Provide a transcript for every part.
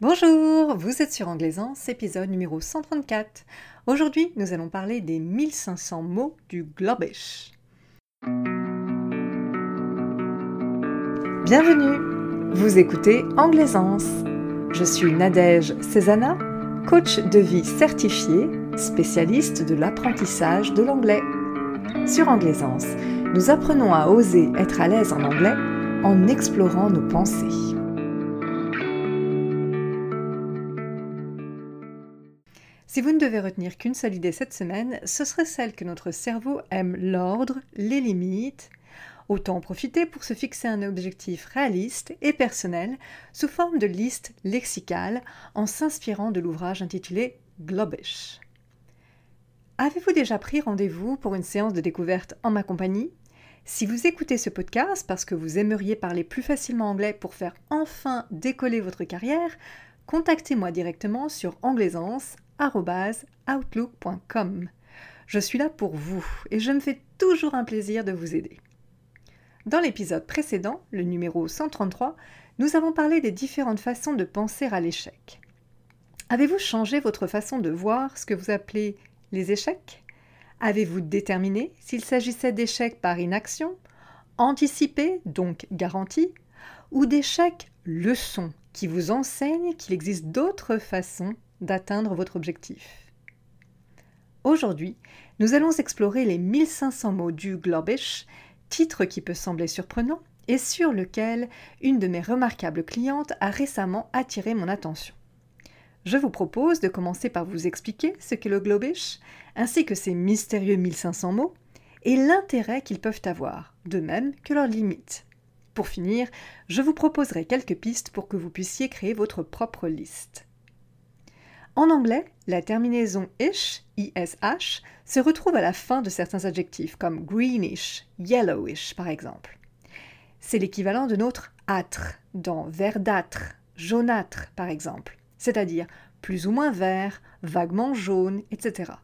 Bonjour, vous êtes sur Anglaisance, épisode numéro 134. Aujourd'hui, nous allons parler des 1500 mots du Globish. Bienvenue, vous écoutez Anglaisance. Je suis Nadège Cézana, coach de vie certifié, spécialiste de l'apprentissage de l'anglais. Sur Anglaisance, nous apprenons à oser être à l'aise en anglais en explorant nos pensées. Si vous ne devez retenir qu'une seule idée cette semaine, ce serait celle que notre cerveau aime l'ordre, les limites. Autant en profiter pour se fixer un objectif réaliste et personnel sous forme de liste lexicale en s'inspirant de l'ouvrage intitulé Globish. Avez-vous déjà pris rendez-vous pour une séance de découverte en ma compagnie? Si vous écoutez ce podcast parce que vous aimeriez parler plus facilement anglais pour faire enfin décoller votre carrière, contactez-moi directement sur anglaisance outlook.com. Je suis là pour vous et je me fais toujours un plaisir de vous aider. Dans l'épisode précédent, le numéro 133, nous avons parlé des différentes façons de penser à l'échec. Avez-vous changé votre façon de voir ce que vous appelez les échecs? Avez-vous déterminé s'il s'agissait d'échecs par inaction, anticipé, donc garanti, ou d'échecs leçons qui vous enseignent qu'il existe d'autres façons d'atteindre votre objectif. Aujourd'hui, nous allons explorer les 1500 mots du Globish, titre qui peut sembler surprenant et sur lequel une de mes remarquables clientes a récemment attiré mon attention. Je vous propose de commencer par vous expliquer ce qu'est le Globish, ainsi que ces mystérieux 1500 mots, et l'intérêt qu'ils peuvent avoir, de même que leurs limites. Pour finir, je vous proposerai quelques pistes pour que vous puissiez créer votre propre liste. En anglais, la terminaison ish, ish, se retrouve à la fin de certains adjectifs comme greenish, yellowish par exemple. C'est l'équivalent de notre âtre dans verdâtre, jaunâtre par exemple, c'est-à-dire plus ou moins vert, vaguement jaune, etc.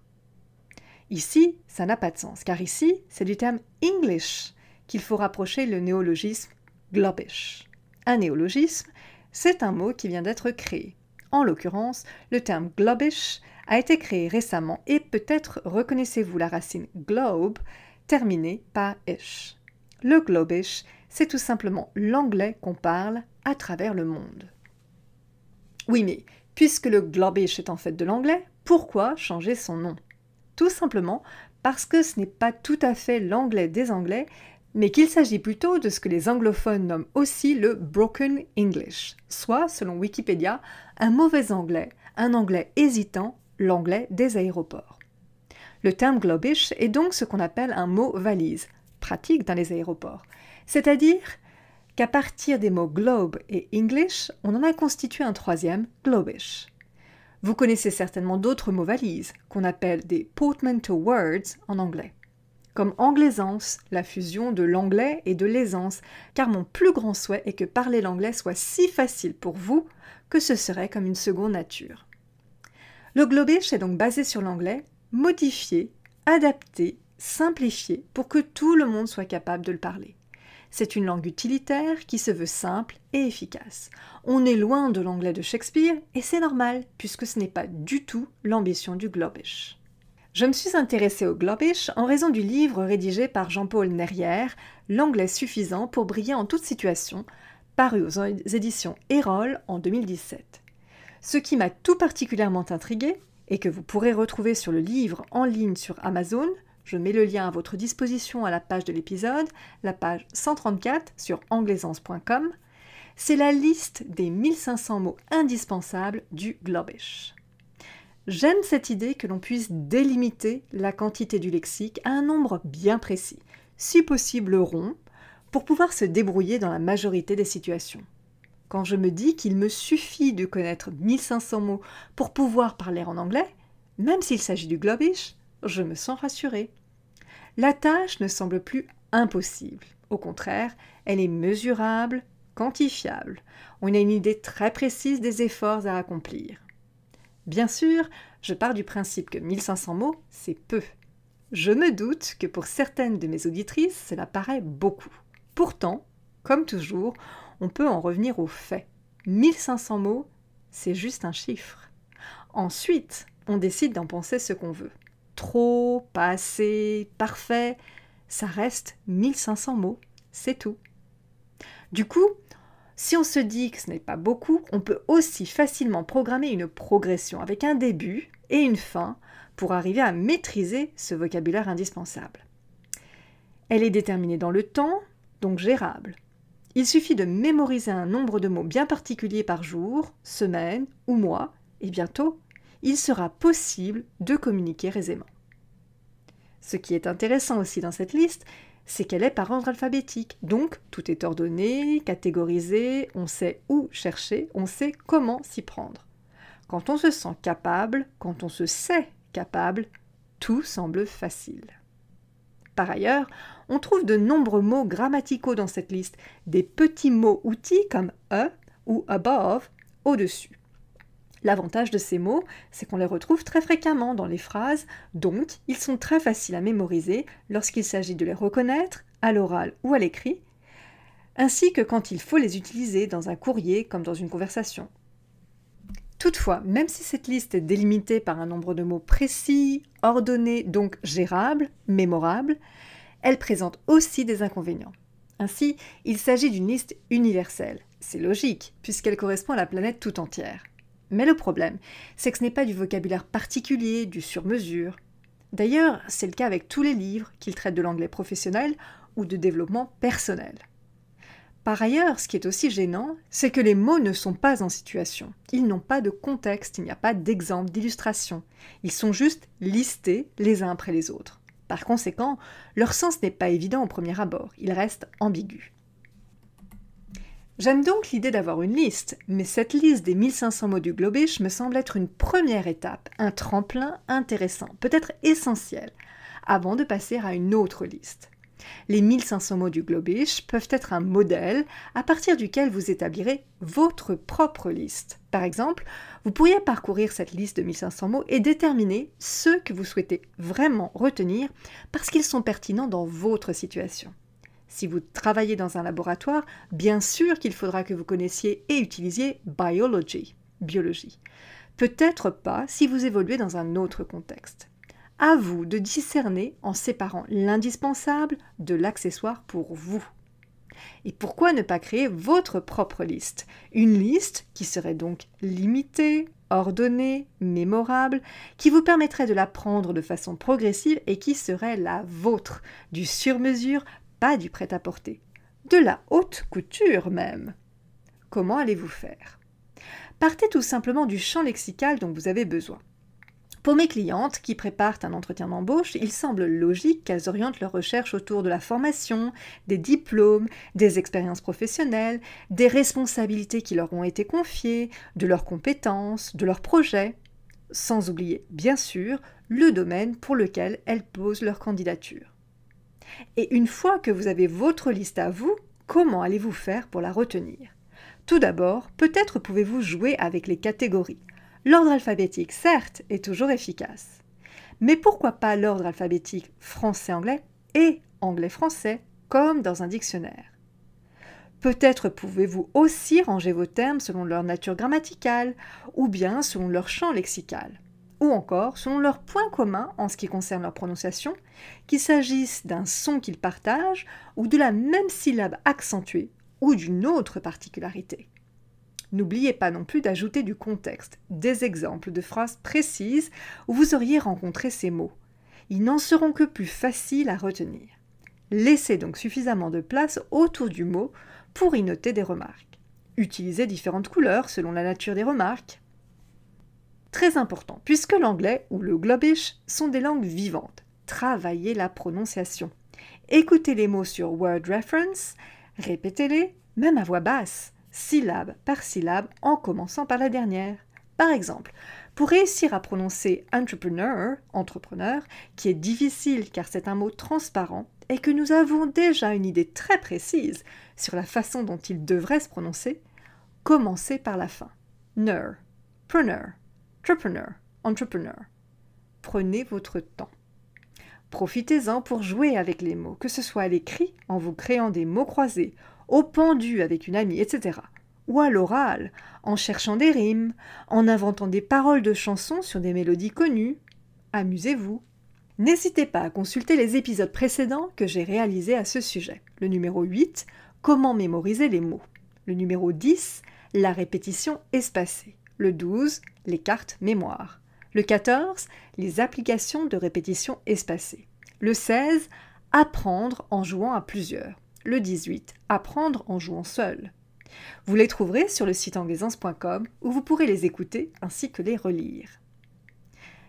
Ici, ça n'a pas de sens, car ici, c'est du terme English qu'il faut rapprocher le néologisme globish. Un néologisme, c'est un mot qui vient d'être créé. En l'occurrence, le terme globish a été créé récemment et peut-être reconnaissez-vous la racine globe terminée par ish. Le globish, c'est tout simplement l'anglais qu'on parle à travers le monde. Oui, mais puisque le globish est en fait de l'anglais, pourquoi changer son nom? Tout simplement parce que ce n'est pas tout à fait l'anglais des anglais, mais qu'il s'agit plutôt de ce que les anglophones nomment aussi le broken English, soit, selon Wikipédia, un mauvais anglais, un anglais hésitant, l'anglais des aéroports. Le terme globish est donc ce qu'on appelle un mot valise, pratique dans les aéroports, c'est-à-dire qu'à partir des mots globe et English, on en a constitué un troisième, globish. Vous connaissez certainement d'autres mots valises, qu'on appelle des portmanteau words en anglais comme anglaisance, la fusion de l'anglais et de l'aisance, car mon plus grand souhait est que parler l'anglais soit si facile pour vous que ce serait comme une seconde nature. Le globish est donc basé sur l'anglais, modifié, adapté, simplifié pour que tout le monde soit capable de le parler. C'est une langue utilitaire qui se veut simple et efficace. On est loin de l'anglais de Shakespeare et c'est normal puisque ce n'est pas du tout l'ambition du globish. Je me suis intéressée au Globish en raison du livre rédigé par Jean-Paul Nerrière, L'anglais suffisant pour briller en toute situation, paru aux éditions Erol en 2017. Ce qui m'a tout particulièrement intrigué, et que vous pourrez retrouver sur le livre en ligne sur Amazon, je mets le lien à votre disposition à la page de l'épisode, la page 134 sur anglaisance.com, c'est la liste des 1500 mots indispensables du Globish. J'aime cette idée que l'on puisse délimiter la quantité du lexique à un nombre bien précis, si possible rond, pour pouvoir se débrouiller dans la majorité des situations. Quand je me dis qu'il me suffit de connaître 1500 mots pour pouvoir parler en anglais, même s'il s'agit du globish, je me sens rassurée. La tâche ne semble plus impossible. Au contraire, elle est mesurable, quantifiable. On a une idée très précise des efforts à accomplir. Bien sûr, je pars du principe que 1500 mots, c'est peu. Je me doute que pour certaines de mes auditrices, cela paraît beaucoup. Pourtant, comme toujours, on peut en revenir aux faits. 1500 mots, c'est juste un chiffre. Ensuite, on décide d'en penser ce qu'on veut. Trop, pas assez, parfait, ça reste 1500 mots, c'est tout. Du coup, si on se dit que ce n'est pas beaucoup, on peut aussi facilement programmer une progression avec un début et une fin pour arriver à maîtriser ce vocabulaire indispensable. Elle est déterminée dans le temps, donc gérable. Il suffit de mémoriser un nombre de mots bien particulier par jour, semaine ou mois, et bientôt, il sera possible de communiquer aisément. Ce qui est intéressant aussi dans cette liste, c'est qu'elle est par ordre alphabétique. Donc, tout est ordonné, catégorisé, on sait où chercher, on sait comment s'y prendre. Quand on se sent capable, quand on se sait capable, tout semble facile. Par ailleurs, on trouve de nombreux mots grammaticaux dans cette liste, des petits mots outils comme a ou above au-dessus. L'avantage de ces mots, c'est qu'on les retrouve très fréquemment dans les phrases, donc ils sont très faciles à mémoriser lorsqu'il s'agit de les reconnaître, à l'oral ou à l'écrit, ainsi que quand il faut les utiliser dans un courrier comme dans une conversation. Toutefois, même si cette liste est délimitée par un nombre de mots précis, ordonnés, donc gérables, mémorables, elle présente aussi des inconvénients. Ainsi, il s'agit d'une liste universelle. C'est logique, puisqu'elle correspond à la planète tout entière. Mais le problème, c'est que ce n'est pas du vocabulaire particulier, du sur-mesure. D'ailleurs, c'est le cas avec tous les livres qu'ils traitent de l'anglais professionnel ou de développement personnel. Par ailleurs, ce qui est aussi gênant, c'est que les mots ne sont pas en situation. Ils n'ont pas de contexte, il n'y a pas d'exemple, d'illustration. Ils sont juste listés les uns après les autres. Par conséquent, leur sens n'est pas évident au premier abord, il reste ambigu. J'aime donc l'idée d'avoir une liste, mais cette liste des 1500 mots du Globish me semble être une première étape, un tremplin intéressant, peut-être essentiel, avant de passer à une autre liste. Les 1500 mots du Globish peuvent être un modèle à partir duquel vous établirez votre propre liste. Par exemple, vous pourriez parcourir cette liste de 1500 mots et déterminer ceux que vous souhaitez vraiment retenir parce qu'ils sont pertinents dans votre situation. Si vous travaillez dans un laboratoire, bien sûr qu'il faudra que vous connaissiez et utilisiez biology, biologie. Peut-être pas si vous évoluez dans un autre contexte. À vous de discerner en séparant l'indispensable de l'accessoire pour vous. Et pourquoi ne pas créer votre propre liste? Une liste qui serait donc limitée, ordonnée, mémorable, qui vous permettrait de l'apprendre de façon progressive et qui serait la vôtre, du sur-mesure, pas du prêt-à-porter, de la haute couture même. Comment allez-vous faire? Partez tout simplement du champ lexical dont vous avez besoin. Pour mes clientes qui préparent un entretien d'embauche, il semble logique qu'elles orientent leurs recherches autour de la formation, des diplômes, des expériences professionnelles, des responsabilités qui leur ont été confiées, de leurs compétences, de leurs projets, sans oublier, bien sûr, le domaine pour lequel elles posent leur candidature. Et une fois que vous avez votre liste à vous, comment allez-vous faire pour la retenir? Tout d'abord, peut-être pouvez-vous jouer avec les catégories. L'ordre alphabétique, certes, est toujours efficace. Mais pourquoi pas l'ordre alphabétique français-anglais et anglais-français, comme dans un dictionnaire? Peut-être pouvez-vous aussi ranger vos termes selon leur nature grammaticale, ou bien selon leur champ lexical, ou encore selon leurs points communs en ce qui concerne leur prononciation, qu'il s'agisse d'un son qu'ils partagent, ou de la même syllabe accentuée, ou d'une autre particularité. N'oubliez pas non plus d'ajouter du contexte, des exemples de phrases précises où vous auriez rencontré ces mots. Ils n'en seront que plus faciles à retenir. Laissez donc suffisamment de place autour du mot pour y noter des remarques. Utilisez différentes couleurs selon la nature des remarques. Très important, puisque l'anglais ou le globish sont des langues vivantes. Travaillez la prononciation. Écoutez les mots sur Word Reference, répétez-les, même à voix basse syllabe par syllabe en commençant par la dernière. Par exemple, pour réussir à prononcer entrepreneur, entrepreneur, qui est difficile car c'est un mot transparent et que nous avons déjà une idée très précise sur la façon dont il devrait se prononcer, commencez par la fin. Ner, entrepreneur, entrepreneur. Prenez votre temps. Profitez-en pour jouer avec les mots, que ce soit à l'écrit, en vous créant des mots croisés au pendu avec une amie, etc. ou à l'oral, en cherchant des rimes, en inventant des paroles de chansons sur des mélodies connues. Amusez-vous. N'hésitez pas à consulter les épisodes précédents que j'ai réalisés à ce sujet. Le numéro 8, Comment mémoriser les mots. Le numéro 10, La répétition espacée. Le 12, Les cartes mémoire. Le 14, Les applications de répétition espacée. Le 16, Apprendre en jouant à plusieurs. Le 18, Apprendre en jouant seul. Vous les trouverez sur le site anglaisance.com où vous pourrez les écouter ainsi que les relire.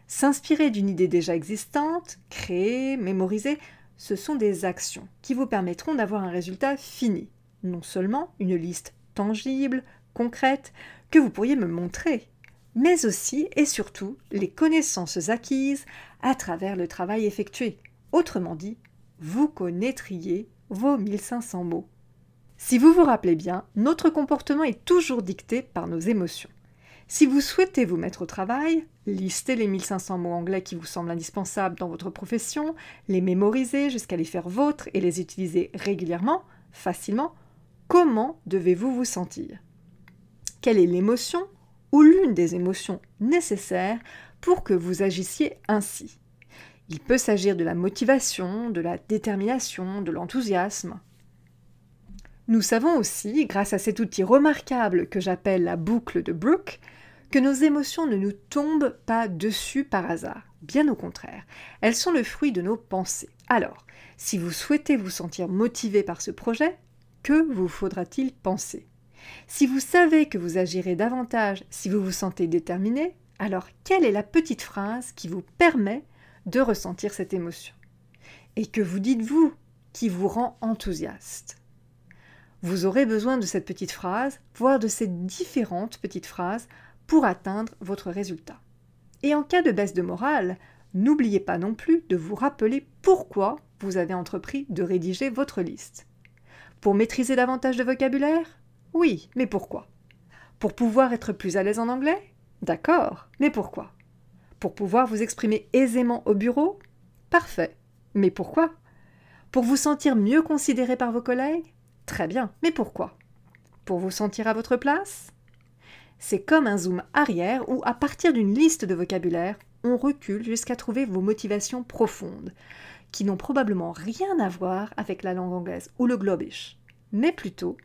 S'inspirer d'une idée déjà existante, créer, mémoriser, ce sont des actions qui vous permettront d'avoir un résultat fini, non seulement une liste tangible, concrète, que vous pourriez me montrer, mais aussi et surtout les connaissances acquises à travers le travail effectué. Autrement dit, vous connaîtriez vos 1500 mots. Si vous vous rappelez bien, notre comportement est toujours dicté par nos émotions. Si vous souhaitez vous mettre au travail, listez les 1500 mots anglais qui vous semblent indispensables dans votre profession, les mémoriser jusqu'à les faire vôtres et les utiliser régulièrement, facilement, comment devez-vous vous sentir? Quelle est l'émotion ou l'une des émotions nécessaires pour que vous agissiez ainsi Il peut s'agir de la motivation, de la détermination, de l'enthousiasme. Nous savons aussi, grâce à cet outil remarquable que j'appelle la boucle de Brooke, que nos émotions ne nous tombent pas dessus par hasard. Bien au contraire, elles sont le fruit de nos pensées. Alors, si vous souhaitez vous sentir motivé par ce projet, que vous faudra-t-il penser? Si vous savez que vous agirez davantage si vous vous sentez déterminé, alors quelle est la petite phrase qui vous permet de ressentir cette émotion? Et que vous dites-vous qui vous rend enthousiaste? Vous aurez besoin de cette petite phrase, voire de ces différentes petites phrases, pour atteindre votre résultat. Et en cas de baisse de morale, n'oubliez pas non plus de vous rappeler pourquoi vous avez entrepris de rédiger votre liste. Pour maîtriser davantage de vocabulaire Oui, mais pourquoi? Pour pouvoir être plus à l'aise en anglais? D'accord, mais pourquoi? Pour pouvoir vous exprimer aisément au bureau? Parfait, mais pourquoi? Pour vous sentir mieux considéré par vos collègues? Très bien, mais pourquoi? Pour vous sentir à votre place? C'est comme un zoom arrière où, à partir d'une liste de vocabulaire, on recule jusqu'à trouver vos motivations profondes, qui n'ont probablement rien à voir avec la langue anglaise ou le globish, mais plutôt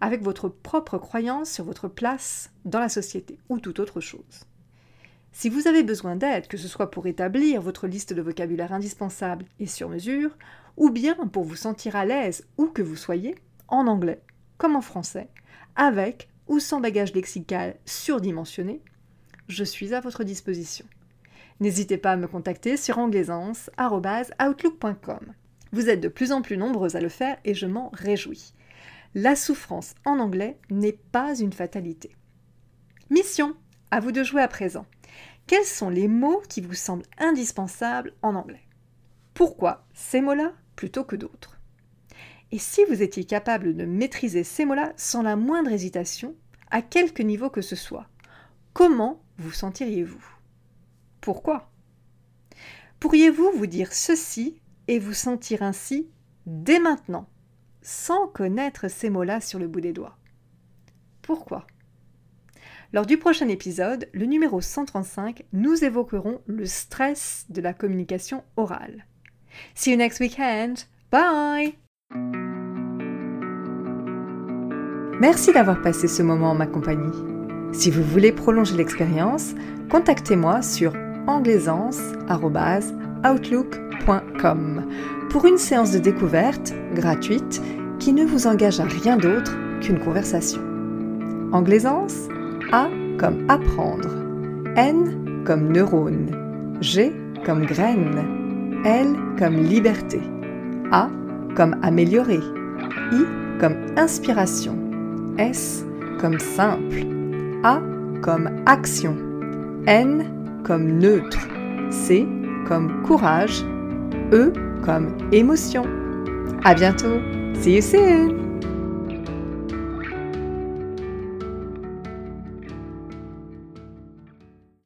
avec votre propre croyance sur votre place dans la société ou toute autre chose. Si vous avez besoin d'aide, que ce soit pour établir votre liste de vocabulaire indispensable et sur mesure, ou bien pour vous sentir à l'aise où que vous soyez, en anglais comme en français, avec ou sans bagage lexical surdimensionné, je suis à votre disposition. N'hésitez pas à me contacter sur anglaisance.outlook.com. Vous êtes de plus en plus nombreux à le faire et je m'en réjouis. La souffrance en anglais n'est pas une fatalité. Mission, à vous de jouer à présent. Quels sont les mots qui vous semblent indispensables en anglais? Pourquoi ces mots-là plutôt que d'autres? Et si vous étiez capable de maîtriser ces mots-là sans la moindre hésitation, à quelque niveau que ce soit, comment vous sentiriez-vous? Pourquoi? Pourriez-vous vous dire ceci et vous sentir ainsi dès maintenant, sans connaître ces mots-là sur le bout des doigts Pourquoi? Lors du prochain épisode, le numéro 135, nous évoquerons le stress de la communication orale. See you next weekend. Bye Merci d'avoir passé ce moment en ma compagnie. Si vous voulez prolonger l'expérience, contactez-moi sur anglaisance.outlook.com pour une séance de découverte gratuite qui ne vous engage à rien d'autre qu'une conversation. Anglaisance, A comme apprendre, N comme neurone, G comme graine, L comme liberté, A comme améliorer, I comme inspiration, S comme simple, A comme action, N comme neutre, C comme courage, E comme émotion. À bientôt. See you soon.